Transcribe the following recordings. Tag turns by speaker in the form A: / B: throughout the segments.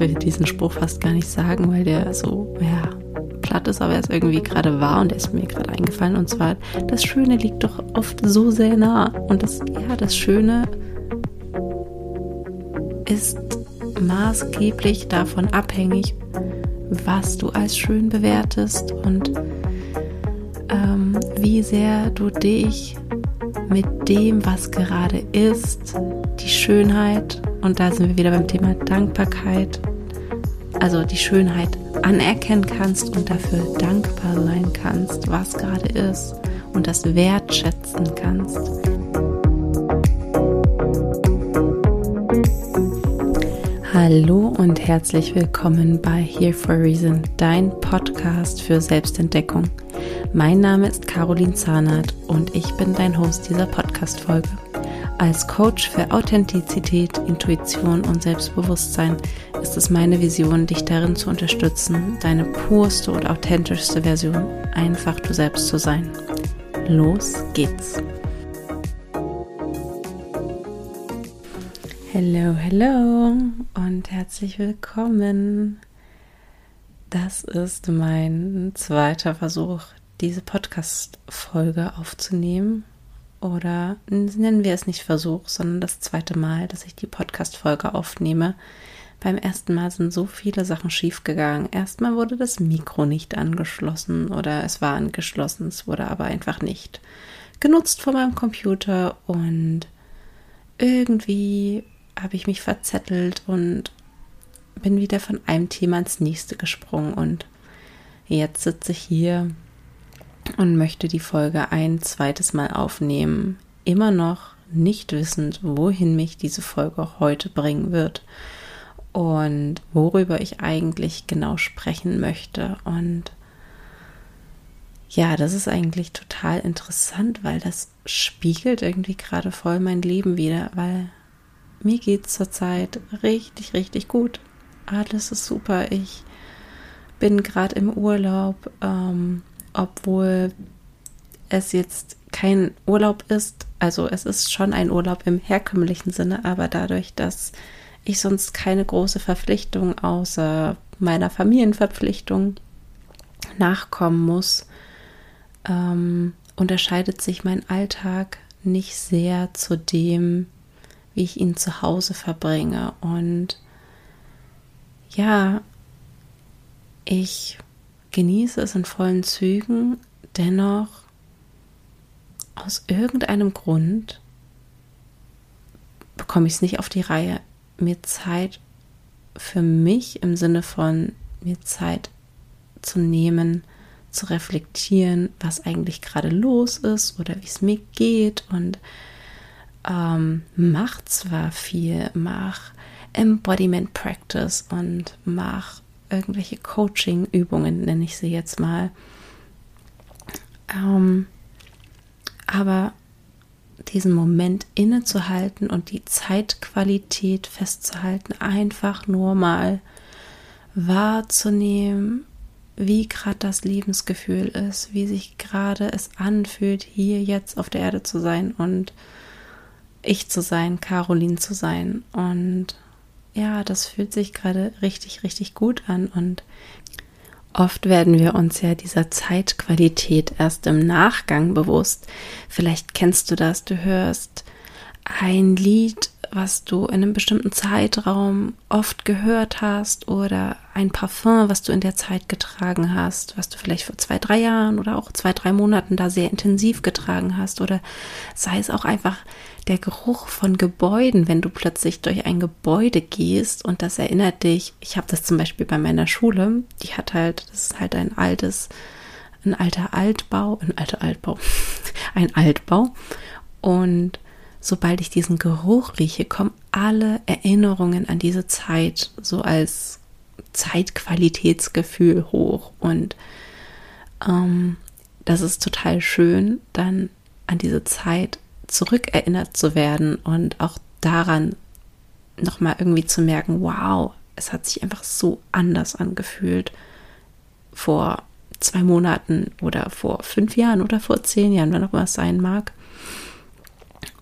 A: will diesen Spruch fast gar nicht sagen, weil der so, ja, platt ist, aber er ist irgendwie gerade wahr und er ist mir gerade eingefallen. Und zwar, das Schöne liegt doch oft so sehr nah. Und das, ja, das Schöne ist maßgeblich davon abhängig, was du als schön bewertest und ähm, wie sehr du dich mit dem, was gerade ist, die Schönheit, und da sind wir wieder beim Thema Dankbarkeit, also die Schönheit anerkennen kannst und dafür dankbar sein kannst, was gerade ist und das wertschätzen kannst. Hallo und herzlich willkommen bei Here for a Reason, dein Podcast für Selbstentdeckung. Mein Name ist Caroline Zahnert und ich bin dein Host dieser Podcast-Folge. Als Coach für Authentizität, Intuition und Selbstbewusstsein ist es meine Vision, dich darin zu unterstützen, deine purste und authentischste Version, einfach du selbst zu sein. Los geht's! Hallo, hallo und herzlich willkommen. Das ist mein zweiter Versuch, diese Podcast-Folge aufzunehmen. Oder nennen wir es nicht Versuch, sondern das zweite Mal, dass ich die Podcast-Folge aufnehme. Beim ersten Mal sind so viele Sachen schiefgegangen. Erstmal wurde das Mikro nicht angeschlossen oder es war angeschlossen, es wurde aber einfach nicht genutzt von meinem Computer und irgendwie habe ich mich verzettelt und bin wieder von einem Thema ins nächste gesprungen und jetzt sitze ich hier und möchte die Folge ein zweites Mal aufnehmen, immer noch nicht wissend, wohin mich diese Folge heute bringen wird und worüber ich eigentlich genau sprechen möchte. Und ja, das ist eigentlich total interessant, weil das spiegelt irgendwie gerade voll mein Leben wieder, weil mir geht es zurzeit richtig, richtig gut. Alles ist super. Ich bin gerade im Urlaub. Ähm, obwohl es jetzt kein Urlaub ist. Also es ist schon ein Urlaub im herkömmlichen Sinne, aber dadurch, dass ich sonst keine große Verpflichtung außer meiner Familienverpflichtung nachkommen muss, ähm, unterscheidet sich mein Alltag nicht sehr zu dem, wie ich ihn zu Hause verbringe. Und ja, ich genieße es in vollen Zügen, dennoch aus irgendeinem Grund bekomme ich es nicht auf die Reihe, mir Zeit für mich im Sinne von mir Zeit zu nehmen, zu reflektieren, was eigentlich gerade los ist oder wie es mir geht und ähm, mach zwar viel, mach Embodiment Practice und mach irgendwelche Coaching-Übungen, nenne ich sie jetzt mal. Ähm, aber diesen Moment innezuhalten und die Zeitqualität festzuhalten, einfach nur mal wahrzunehmen, wie gerade das Lebensgefühl ist, wie sich gerade es anfühlt, hier jetzt auf der Erde zu sein und ich zu sein, Caroline zu sein und ja, das fühlt sich gerade richtig, richtig gut an und Oft werden wir uns ja dieser Zeitqualität erst im Nachgang bewusst. Vielleicht kennst du das, du hörst ein Lied, was du in einem bestimmten Zeitraum oft gehört hast oder ein Parfum, was du in der Zeit getragen hast, was du vielleicht vor zwei, drei Jahren oder auch zwei, drei Monaten da sehr intensiv getragen hast oder sei es auch einfach der Geruch von Gebäuden, wenn du plötzlich durch ein Gebäude gehst und das erinnert dich, ich habe das zum Beispiel bei meiner Schule, die hat halt, das ist halt ein altes, ein alter Altbau, ein alter Altbau, ein Altbau. Und sobald ich diesen Geruch rieche, kommen alle Erinnerungen an diese Zeit so als Zeitqualitätsgefühl hoch. Und ähm, das ist total schön, dann an diese Zeit zurückerinnert zu werden und auch daran nochmal irgendwie zu merken, wow, es hat sich einfach so anders angefühlt vor zwei Monaten oder vor fünf Jahren oder vor zehn Jahren, wann auch immer es sein mag.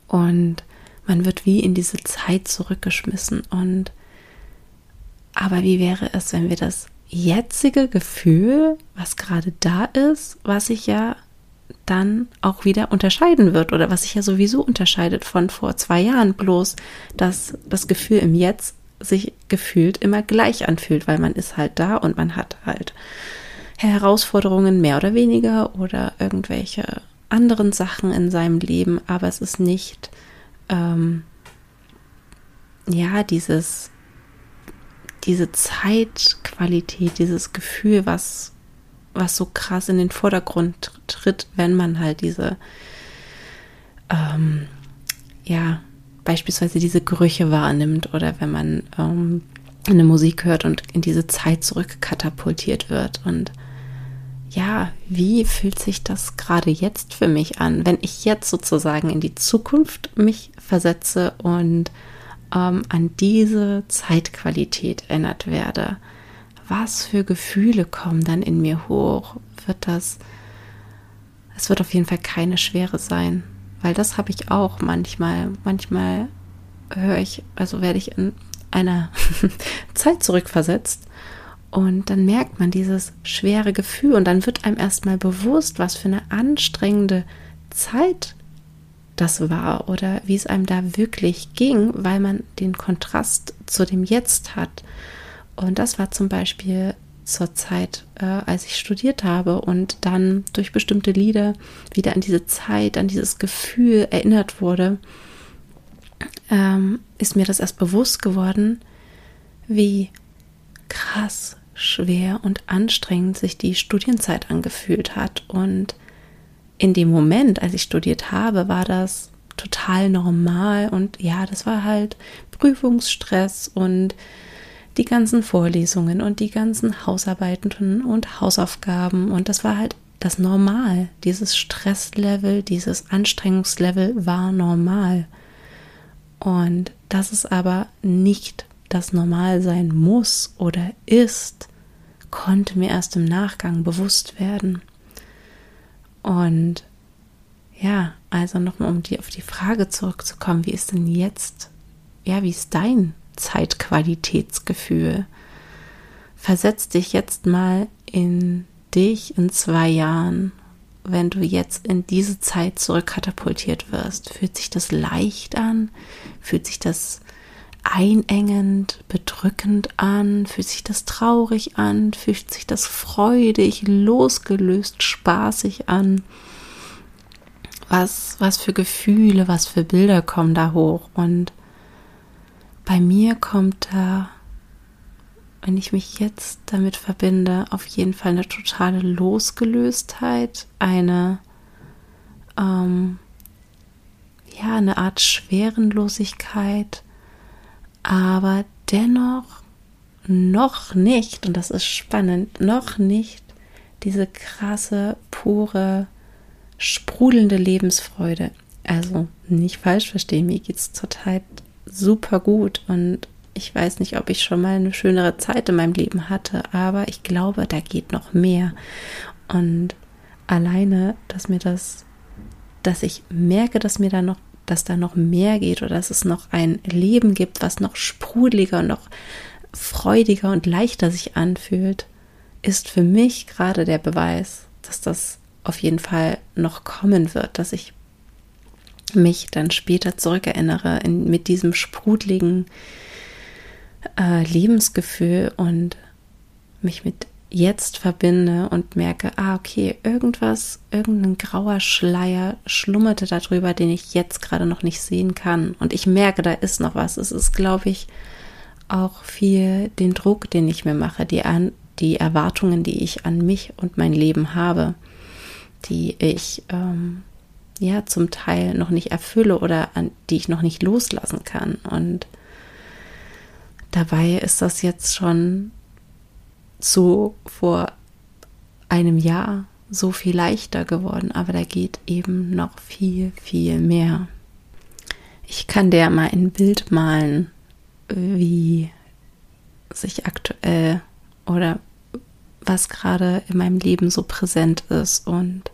A: Und man wird wie in diese Zeit zurückgeschmissen. Und aber wie wäre es, wenn wir das jetzige Gefühl, was gerade da ist, was sich ja dann auch wieder unterscheiden wird oder was sich ja sowieso unterscheidet von vor zwei Jahren, bloß dass das Gefühl im Jetzt sich gefühlt immer gleich anfühlt, weil man ist halt da und man hat halt Herausforderungen mehr oder weniger oder irgendwelche anderen Sachen in seinem Leben, aber es ist nicht ähm, ja dieses diese Zeitqualität, dieses Gefühl, was was so krass in den Vordergrund tritt, wenn man halt diese ähm, ja beispielsweise diese Gerüche wahrnimmt oder wenn man ähm, eine Musik hört und in diese Zeit zurückkatapultiert wird. Und ja, wie fühlt sich das gerade jetzt für mich an, wenn ich jetzt sozusagen in die Zukunft mich versetze und ähm, an diese Zeitqualität erinnert werde? Was für Gefühle kommen dann in mir hoch? Wird das, es wird auf jeden Fall keine Schwere sein weil das habe ich auch manchmal. Manchmal höre ich, also werde ich in einer Zeit zurückversetzt und dann merkt man dieses schwere Gefühl und dann wird einem erstmal bewusst, was für eine anstrengende Zeit das war oder wie es einem da wirklich ging, weil man den Kontrast zu dem Jetzt hat. Und das war zum Beispiel zur Zeit, äh, als ich studiert habe und dann durch bestimmte Lieder wieder an diese Zeit, an dieses Gefühl erinnert wurde, ähm, ist mir das erst bewusst geworden, wie krass schwer und anstrengend sich die Studienzeit angefühlt hat. Und in dem Moment, als ich studiert habe, war das total normal und ja, das war halt Prüfungsstress und die ganzen Vorlesungen und die ganzen Hausarbeiten und Hausaufgaben. Und das war halt das Normal. Dieses Stresslevel, dieses Anstrengungslevel war normal. Und dass es aber nicht das Normal sein muss oder ist, konnte mir erst im Nachgang bewusst werden. Und ja, also nochmal, um die, auf die Frage zurückzukommen, wie ist denn jetzt, ja, wie ist dein Zeitqualitätsgefühl. Versetz dich jetzt mal in dich in zwei Jahren, wenn du jetzt in diese Zeit zurückkatapultiert wirst. Fühlt sich das leicht an? Fühlt sich das einengend, bedrückend an? Fühlt sich das traurig an? Fühlt sich das freudig, losgelöst, spaßig an? Was, was für Gefühle, was für Bilder kommen da hoch? Und bei mir kommt da, wenn ich mich jetzt damit verbinde, auf jeden Fall eine totale Losgelöstheit, eine, ähm, ja, eine Art Schwerenlosigkeit, aber dennoch noch nicht, und das ist spannend, noch nicht diese krasse, pure, sprudelnde Lebensfreude. Also nicht falsch verstehen, mir geht es zurzeit super gut und ich weiß nicht, ob ich schon mal eine schönere Zeit in meinem Leben hatte, aber ich glaube, da geht noch mehr. Und alleine, dass mir das, dass ich merke, dass mir da noch, dass da noch mehr geht oder dass es noch ein Leben gibt, was noch sprudeliger und noch freudiger und leichter sich anfühlt, ist für mich gerade der Beweis, dass das auf jeden Fall noch kommen wird, dass ich mich dann später zurückerinnere in, mit diesem sprudeligen äh, Lebensgefühl und mich mit jetzt verbinde und merke, ah, okay, irgendwas, irgendein grauer Schleier schlummerte darüber, den ich jetzt gerade noch nicht sehen kann. Und ich merke, da ist noch was. Es ist, glaube ich, auch viel den Druck, den ich mir mache, die, an, die Erwartungen, die ich an mich und mein Leben habe, die ich ähm, ja zum Teil noch nicht erfülle oder an die ich noch nicht loslassen kann. Und dabei ist das jetzt schon so vor einem Jahr so viel leichter geworden, aber da geht eben noch viel, viel mehr. Ich kann dir mal ein Bild malen, wie sich aktuell oder was gerade in meinem Leben so präsent ist und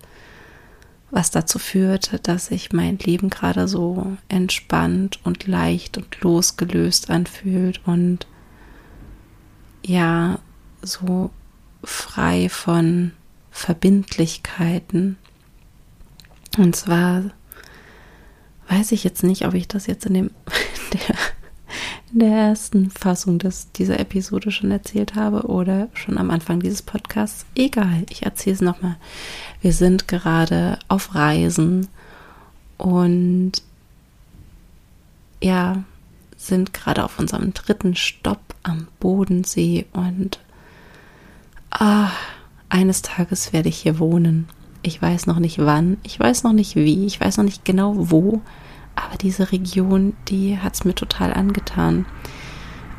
A: was dazu führt, dass sich mein Leben gerade so entspannt und leicht und losgelöst anfühlt und ja so frei von Verbindlichkeiten. Und zwar weiß ich jetzt nicht, ob ich das jetzt in dem der, in der ersten Fassung des, dieser Episode schon erzählt habe oder schon am Anfang dieses Podcasts. Egal, ich erzähle es nochmal. Wir sind gerade auf Reisen und ja, sind gerade auf unserem dritten Stopp am Bodensee und ah, eines Tages werde ich hier wohnen. Ich weiß noch nicht wann, ich weiß noch nicht wie, ich weiß noch nicht genau wo, aber diese Region, die hat es mir total angetan.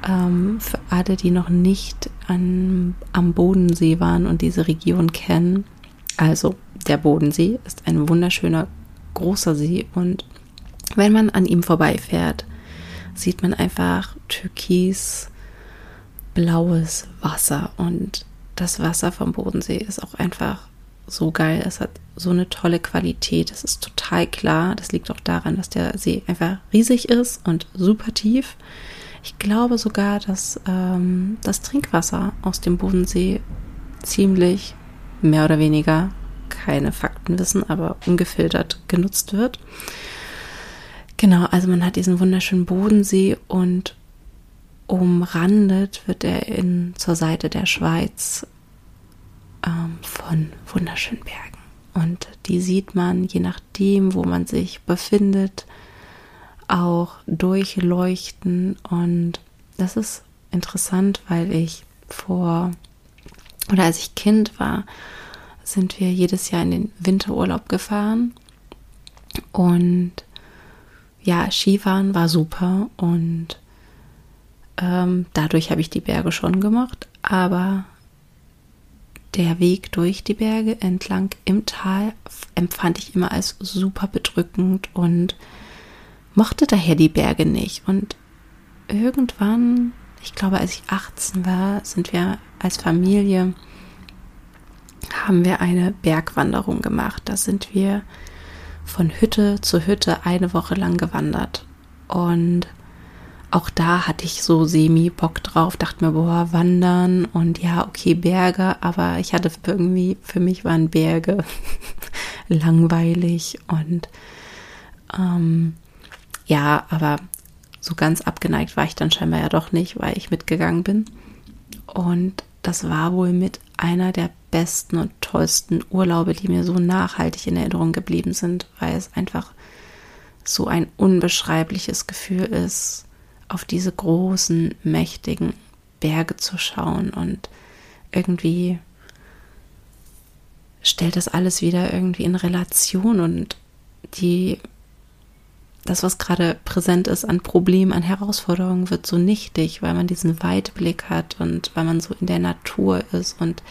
A: Ähm, für alle, die noch nicht an, am Bodensee waren und diese Region kennen, also der Bodensee ist ein wunderschöner großer See und wenn man an ihm vorbeifährt, sieht man einfach türkis blaues Wasser und das Wasser vom Bodensee ist auch einfach so geil. Es hat so eine tolle Qualität. Es ist total klar. Das liegt auch daran, dass der See einfach riesig ist und super tief. Ich glaube sogar, dass ähm, das Trinkwasser aus dem Bodensee ziemlich mehr oder weniger keine Fakten wissen, aber ungefiltert genutzt wird. Genau, also man hat diesen wunderschönen Bodensee und umrandet wird er in, zur Seite der Schweiz ähm, von wunderschönen Bergen. Und die sieht man, je nachdem, wo man sich befindet, auch durchleuchten. Und das ist interessant, weil ich vor oder als ich Kind war, sind wir jedes Jahr in den Winterurlaub gefahren. Und ja, Skifahren war super und ähm, dadurch habe ich die Berge schon gemacht, aber der Weg durch die Berge entlang im Tal empfand ich immer als super bedrückend und mochte daher die Berge nicht. Und irgendwann, ich glaube, als ich 18 war, sind wir als Familie, haben wir eine Bergwanderung gemacht. Da sind wir von Hütte zu Hütte eine Woche lang gewandert. Und auch da hatte ich so semi-Bock drauf, dachte mir, boah, wandern und ja, okay, Berge, aber ich hatte irgendwie, für mich waren Berge langweilig und ähm, ja, aber so ganz abgeneigt war ich dann scheinbar ja doch nicht, weil ich mitgegangen bin. Und das war wohl mit einer der besten und tollsten Urlaube, die mir so nachhaltig in Erinnerung geblieben sind, weil es einfach so ein unbeschreibliches Gefühl ist, auf diese großen, mächtigen Berge zu schauen und irgendwie stellt das alles wieder irgendwie in Relation und die das, was gerade präsent ist an Problemen, an Herausforderungen, wird so nichtig, weil man diesen Weitblick hat und weil man so in der Natur ist und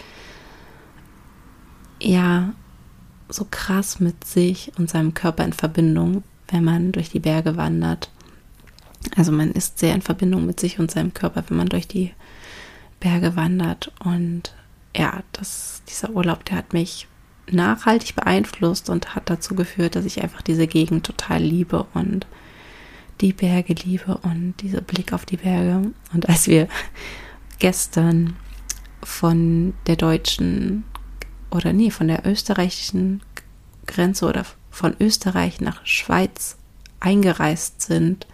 A: ja, so krass mit sich und seinem Körper in Verbindung, wenn man durch die Berge wandert. Also man ist sehr in Verbindung mit sich und seinem Körper, wenn man durch die Berge wandert. Und ja, das, dieser Urlaub, der hat mich nachhaltig beeinflusst und hat dazu geführt, dass ich einfach diese Gegend total liebe und die Berge liebe und dieser Blick auf die Berge. Und als wir gestern von der deutschen oder nee, von der österreichischen Grenze oder von Österreich nach Schweiz eingereist sind,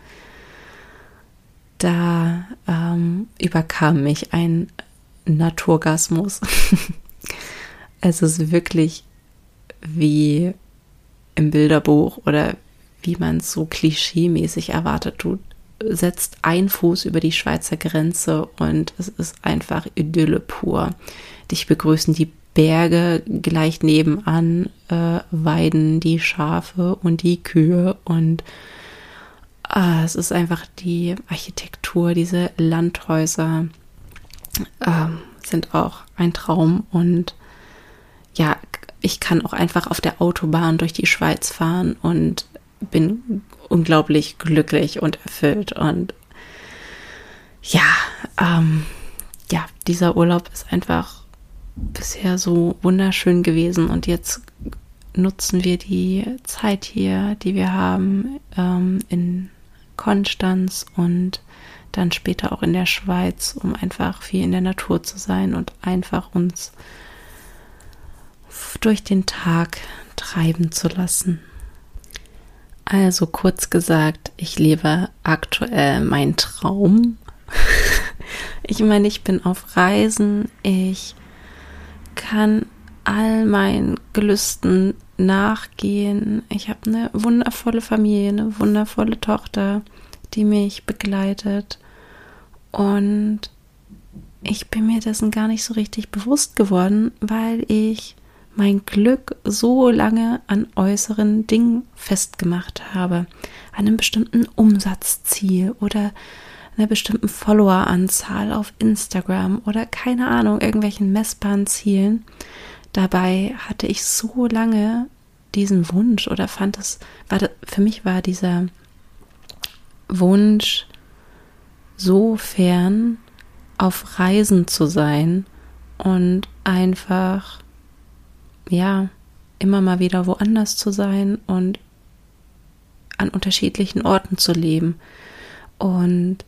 A: da ähm, überkam mich ein Naturgasmus. es ist wirklich wie im Bilderbuch oder wie man es so klischeemäßig erwartet. Du setzt ein Fuß über die Schweizer Grenze und es ist einfach Idylle pur. Dich begrüßen die Berge gleich nebenan, äh, weiden die Schafe und die Kühe und ah, es ist einfach die Architektur, diese Landhäuser äh, sind auch ein Traum und ja, ich kann auch einfach auf der Autobahn durch die Schweiz fahren und bin unglaublich glücklich und erfüllt. Und ja, ähm, ja, dieser Urlaub ist einfach bisher so wunderschön gewesen und jetzt nutzen wir die Zeit hier, die wir haben, ähm, in Konstanz und dann später auch in der Schweiz, um einfach viel in der Natur zu sein und einfach uns durch den Tag treiben zu lassen. Also kurz gesagt, ich lebe aktuell meinen Traum. ich meine, ich bin auf Reisen, ich kann all meinen Gelüsten nachgehen. Ich habe eine wundervolle Familie, eine wundervolle Tochter, die mich begleitet. Und ich bin mir dessen gar nicht so richtig bewusst geworden, weil ich mein Glück so lange an äußeren Dingen festgemacht habe, an einem bestimmten Umsatzziel oder einer bestimmten Followeranzahl auf Instagram oder keine Ahnung, irgendwelchen messbaren Zielen. Dabei hatte ich so lange diesen Wunsch oder fand es, war für mich war dieser Wunsch so fern, auf Reisen zu sein und einfach, ja, immer mal wieder woanders zu sein und an unterschiedlichen Orten zu leben. Und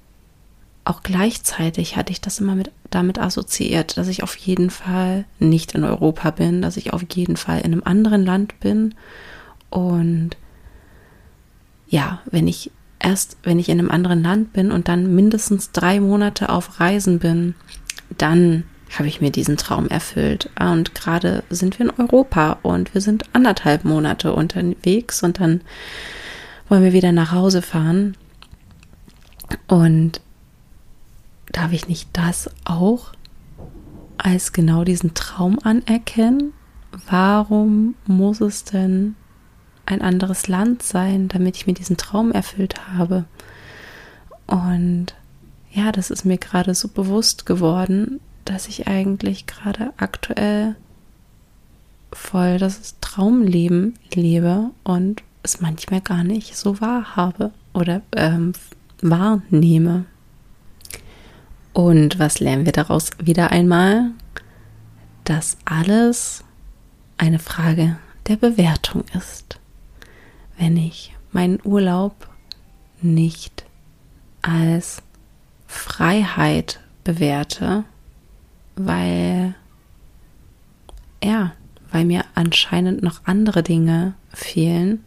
A: auch gleichzeitig hatte ich das immer mit, damit assoziiert, dass ich auf jeden Fall nicht in Europa bin, dass ich auf jeden Fall in einem anderen Land bin. Und ja, wenn ich erst, wenn ich in einem anderen Land bin und dann mindestens drei Monate auf Reisen bin, dann habe ich mir diesen Traum erfüllt. Und gerade sind wir in Europa und wir sind anderthalb Monate unterwegs und dann wollen wir wieder nach Hause fahren. Und darf ich nicht das auch als genau diesen Traum anerkennen? Warum muss es denn ein anderes Land sein, damit ich mir diesen Traum erfüllt habe? Und ja, das ist mir gerade so bewusst geworden, dass ich eigentlich gerade aktuell voll das Traumleben lebe und es manchmal gar nicht so wahrhabe oder ähm, wahrnehme. Und was lernen wir daraus wieder einmal? Dass alles eine Frage der Bewertung ist. Wenn ich meinen Urlaub nicht als Freiheit bewerte, weil ja, weil mir anscheinend noch andere Dinge fehlen,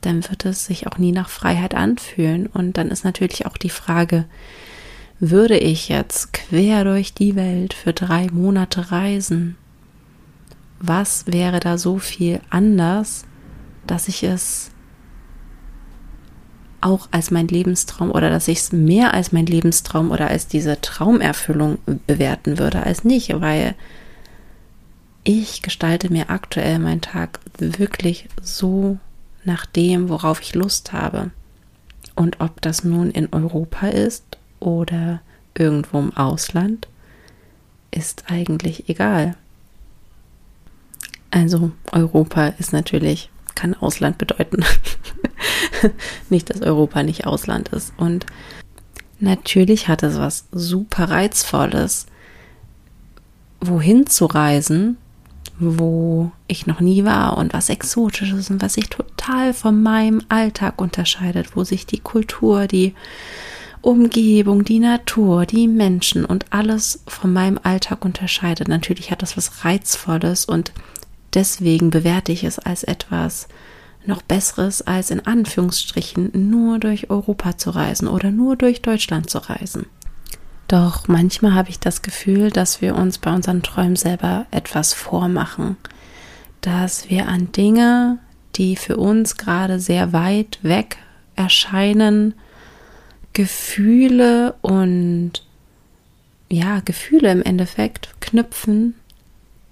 A: dann wird es sich auch nie nach Freiheit anfühlen. Und dann ist natürlich auch die Frage, würde ich jetzt quer durch die Welt für drei Monate reisen, was wäre da so viel anders, dass ich es auch als mein Lebenstraum oder dass ich es mehr als mein Lebenstraum oder als diese Traumerfüllung bewerten würde als nicht, weil ich gestalte mir aktuell meinen Tag wirklich so nach dem, worauf ich Lust habe. Und ob das nun in Europa ist oder irgendwo im Ausland, ist eigentlich egal. Also Europa ist natürlich, kann Ausland bedeuten. nicht, dass Europa nicht Ausland ist. Und natürlich hat es was super Reizvolles, wohin zu reisen, wo ich noch nie war und was Exotisches und was sich total von meinem Alltag unterscheidet, wo sich die Kultur, die Umgebung, die Natur, die Menschen und alles von meinem Alltag unterscheidet. Natürlich hat das was Reizvolles und deswegen bewerte ich es als etwas noch Besseres, als in Anführungsstrichen nur durch Europa zu reisen oder nur durch Deutschland zu reisen. Doch manchmal habe ich das Gefühl, dass wir uns bei unseren Träumen selber etwas vormachen, dass wir an Dinge, die für uns gerade sehr weit weg erscheinen, Gefühle und ja, Gefühle im Endeffekt knüpfen,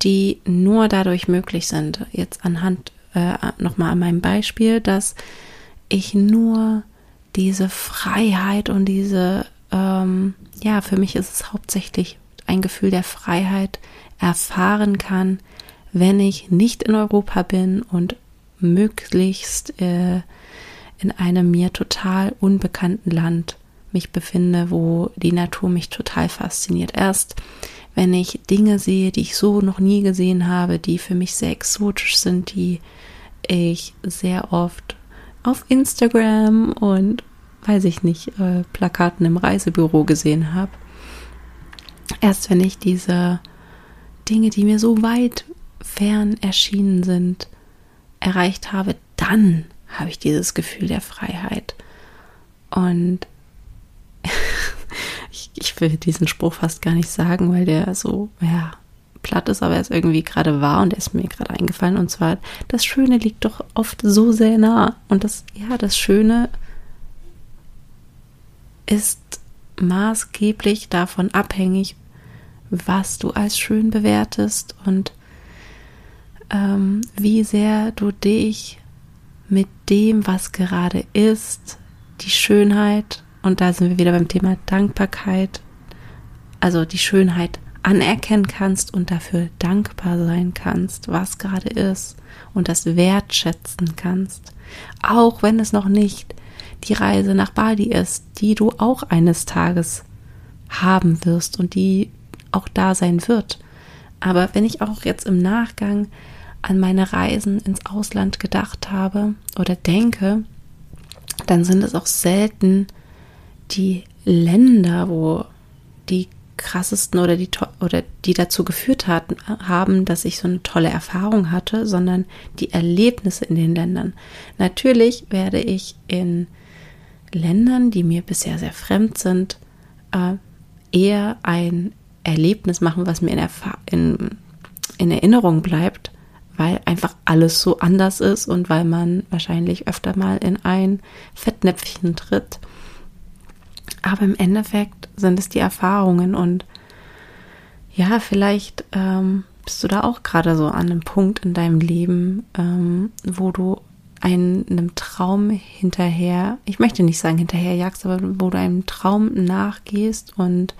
A: die nur dadurch möglich sind. Jetzt anhand äh, nochmal an meinem Beispiel, dass ich nur diese Freiheit und diese ähm, ja, für mich ist es hauptsächlich ein Gefühl der Freiheit erfahren kann, wenn ich nicht in Europa bin und möglichst äh, in einem mir total unbekannten Land mich befinde, wo die Natur mich total fasziniert. Erst wenn ich Dinge sehe, die ich so noch nie gesehen habe, die für mich sehr exotisch sind, die ich sehr oft auf Instagram und weiß ich nicht, äh, Plakaten im Reisebüro gesehen habe. Erst wenn ich diese Dinge, die mir so weit fern erschienen sind, erreicht habe, dann habe ich dieses Gefühl der Freiheit. Und ich, ich will diesen Spruch fast gar nicht sagen, weil der so, ja, platt ist, aber er ist irgendwie gerade wahr und er ist mir gerade eingefallen. Und zwar, das Schöne liegt doch oft so sehr nah. Und das, ja, das Schöne ist maßgeblich davon abhängig, was du als schön bewertest und ähm, wie sehr du dich mit dem, was gerade ist, die Schönheit, und da sind wir wieder beim Thema Dankbarkeit, also die Schönheit anerkennen kannst und dafür dankbar sein kannst, was gerade ist und das wertschätzen kannst, auch wenn es noch nicht die Reise nach Bali ist, die du auch eines Tages haben wirst und die auch da sein wird. Aber wenn ich auch jetzt im Nachgang an meine Reisen ins Ausland gedacht habe oder denke, dann sind es auch selten die Länder, wo die krassesten oder die oder die dazu geführt hatten, haben, dass ich so eine tolle Erfahrung hatte, sondern die Erlebnisse in den Ländern. Natürlich werde ich in Ländern, die mir bisher sehr fremd sind, äh, eher ein Erlebnis machen, was mir in, in, in Erinnerung bleibt, weil einfach alles so anders ist und weil man wahrscheinlich öfter mal in ein Fettnäpfchen tritt. Aber im Endeffekt sind es die Erfahrungen und ja, vielleicht ähm, bist du da auch gerade so an einem Punkt in deinem Leben, ähm, wo du einem Traum hinterher, ich möchte nicht sagen hinterherjagst, aber wo du einem Traum nachgehst und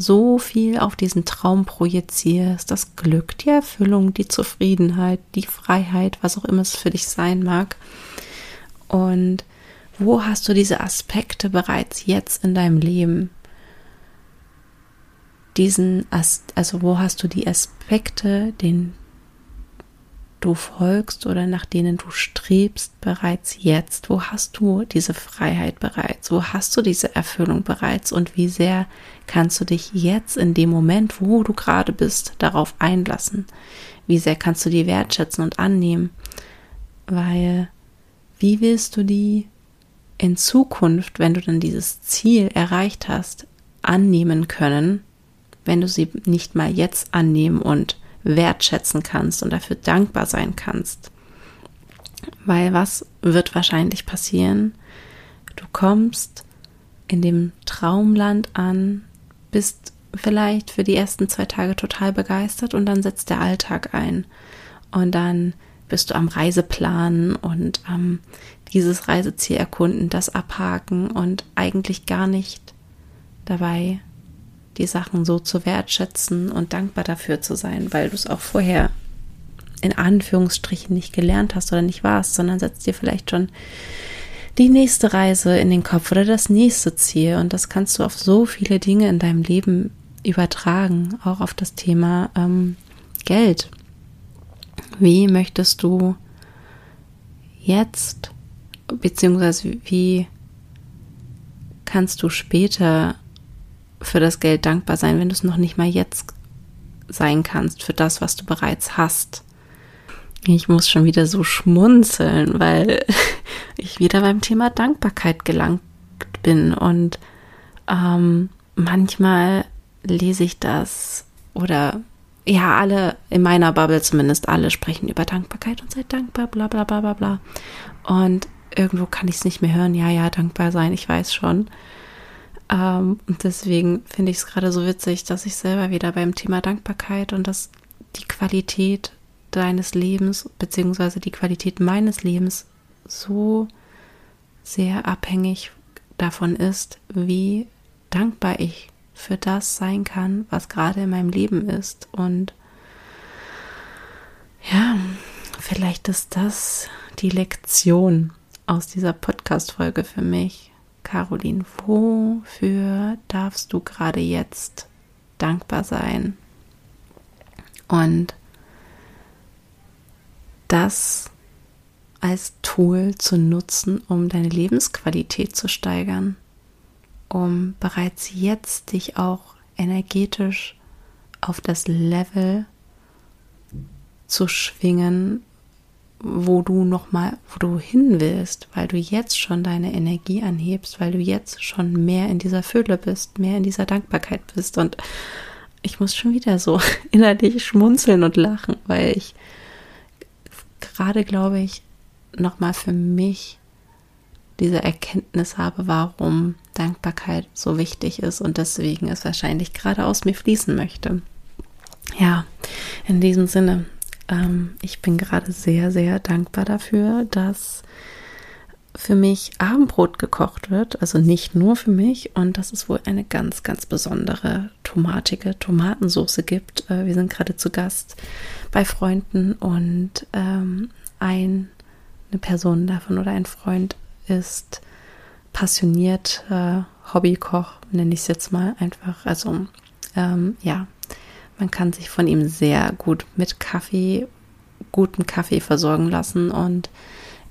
A: so viel auf diesen Traum projizierst, das Glück, die Erfüllung, die Zufriedenheit, die Freiheit, was auch immer es für dich sein mag. Und wo hast du diese Aspekte bereits jetzt in deinem Leben? Diesen, also wo hast du die Aspekte, den du folgst oder nach denen du strebst bereits jetzt? Wo hast du diese Freiheit bereits? Wo hast du diese Erfüllung bereits? Und wie sehr kannst du dich jetzt in dem Moment, wo du gerade bist, darauf einlassen? Wie sehr kannst du die wertschätzen und annehmen? Weil wie willst du die in Zukunft, wenn du dann dieses Ziel erreicht hast, annehmen können, wenn du sie nicht mal jetzt annehmen und wertschätzen kannst und dafür dankbar sein kannst. Weil was wird wahrscheinlich passieren? Du kommst in dem Traumland an, bist vielleicht für die ersten zwei Tage total begeistert und dann setzt der Alltag ein. Und dann bist du am Reiseplan und am dieses Reiseziel erkunden, das abhaken und eigentlich gar nicht dabei die Sachen so zu wertschätzen und dankbar dafür zu sein, weil du es auch vorher in Anführungsstrichen nicht gelernt hast oder nicht warst, sondern setzt dir vielleicht schon die nächste Reise in den Kopf oder das nächste Ziel. Und das kannst du auf so viele Dinge in deinem Leben übertragen, auch auf das Thema ähm, Geld. Wie möchtest du jetzt, beziehungsweise wie kannst du später für das Geld dankbar sein, wenn du es noch nicht mal jetzt sein kannst für das, was du bereits hast. Ich muss schon wieder so schmunzeln, weil ich wieder beim Thema Dankbarkeit gelangt bin und ähm, manchmal lese ich das oder ja, alle in meiner Bubble zumindest alle sprechen über Dankbarkeit und seid dankbar, bla bla bla bla bla. Und irgendwo kann ich es nicht mehr hören. Ja, ja, dankbar sein, ich weiß schon. Ähm, und deswegen finde ich es gerade so witzig, dass ich selber wieder beim Thema Dankbarkeit und dass die Qualität deines Lebens beziehungsweise die Qualität meines Lebens so sehr abhängig davon ist, wie dankbar ich für das sein kann, was gerade in meinem Leben ist. Und ja, vielleicht ist das die Lektion aus dieser Podcast-Folge für mich, Caroline, wofür darfst du gerade jetzt dankbar sein? Und das als Tool zu nutzen, um deine Lebensqualität zu steigern, um bereits jetzt dich auch energetisch auf das Level zu schwingen, wo du noch mal, wo du hin willst, weil du jetzt schon deine Energie anhebst, weil du jetzt schon mehr in dieser Fülle bist, mehr in dieser Dankbarkeit bist und ich muss schon wieder so innerlich schmunzeln und lachen, weil ich gerade glaube ich noch mal für mich diese Erkenntnis habe, warum Dankbarkeit so wichtig ist und deswegen es wahrscheinlich gerade aus mir fließen möchte. Ja, in diesem Sinne, ähm, ich bin gerade sehr, sehr dankbar dafür, dass für mich Abendbrot gekocht wird, also nicht nur für mich und dass es wohl eine ganz, ganz besondere tomatige Tomatensauce gibt. Äh, wir sind gerade zu Gast bei Freunden und ähm, ein, eine Person davon oder ein Freund ist passioniert äh, Hobbykoch, nenne ich es jetzt mal einfach. Also ähm, ja, man kann sich von ihm sehr gut mit Kaffee, guten Kaffee versorgen lassen und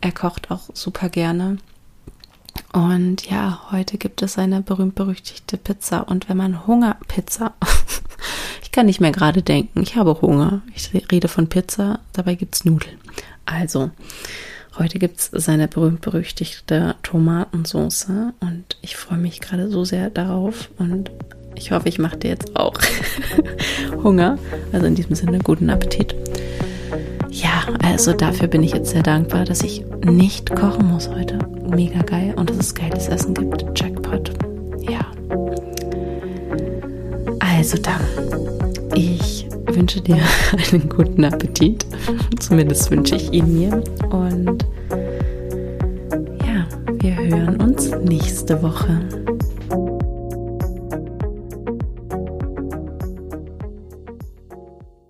A: er kocht auch super gerne. Und ja, heute gibt es eine berühmt-berüchtigte Pizza. Und wenn man Hunger, Pizza, ich kann nicht mehr gerade denken, ich habe Hunger. Ich rede von Pizza, dabei gibt es Nudeln. Also, heute gibt es seine berühmt-berüchtigte Tomatensauce und ich freue mich gerade so sehr darauf und ich hoffe, ich mache dir jetzt auch Hunger. Also in diesem Sinne, guten Appetit. Ja, also dafür bin ich jetzt sehr dankbar, dass ich nicht kochen muss heute. Mega geil und dass es geiles Essen gibt. Jackpot. Ja. Also dann, ich wünsche dir einen guten Appetit. Zumindest wünsche ich ihn mir. Und ja, wir hören uns nächste Woche.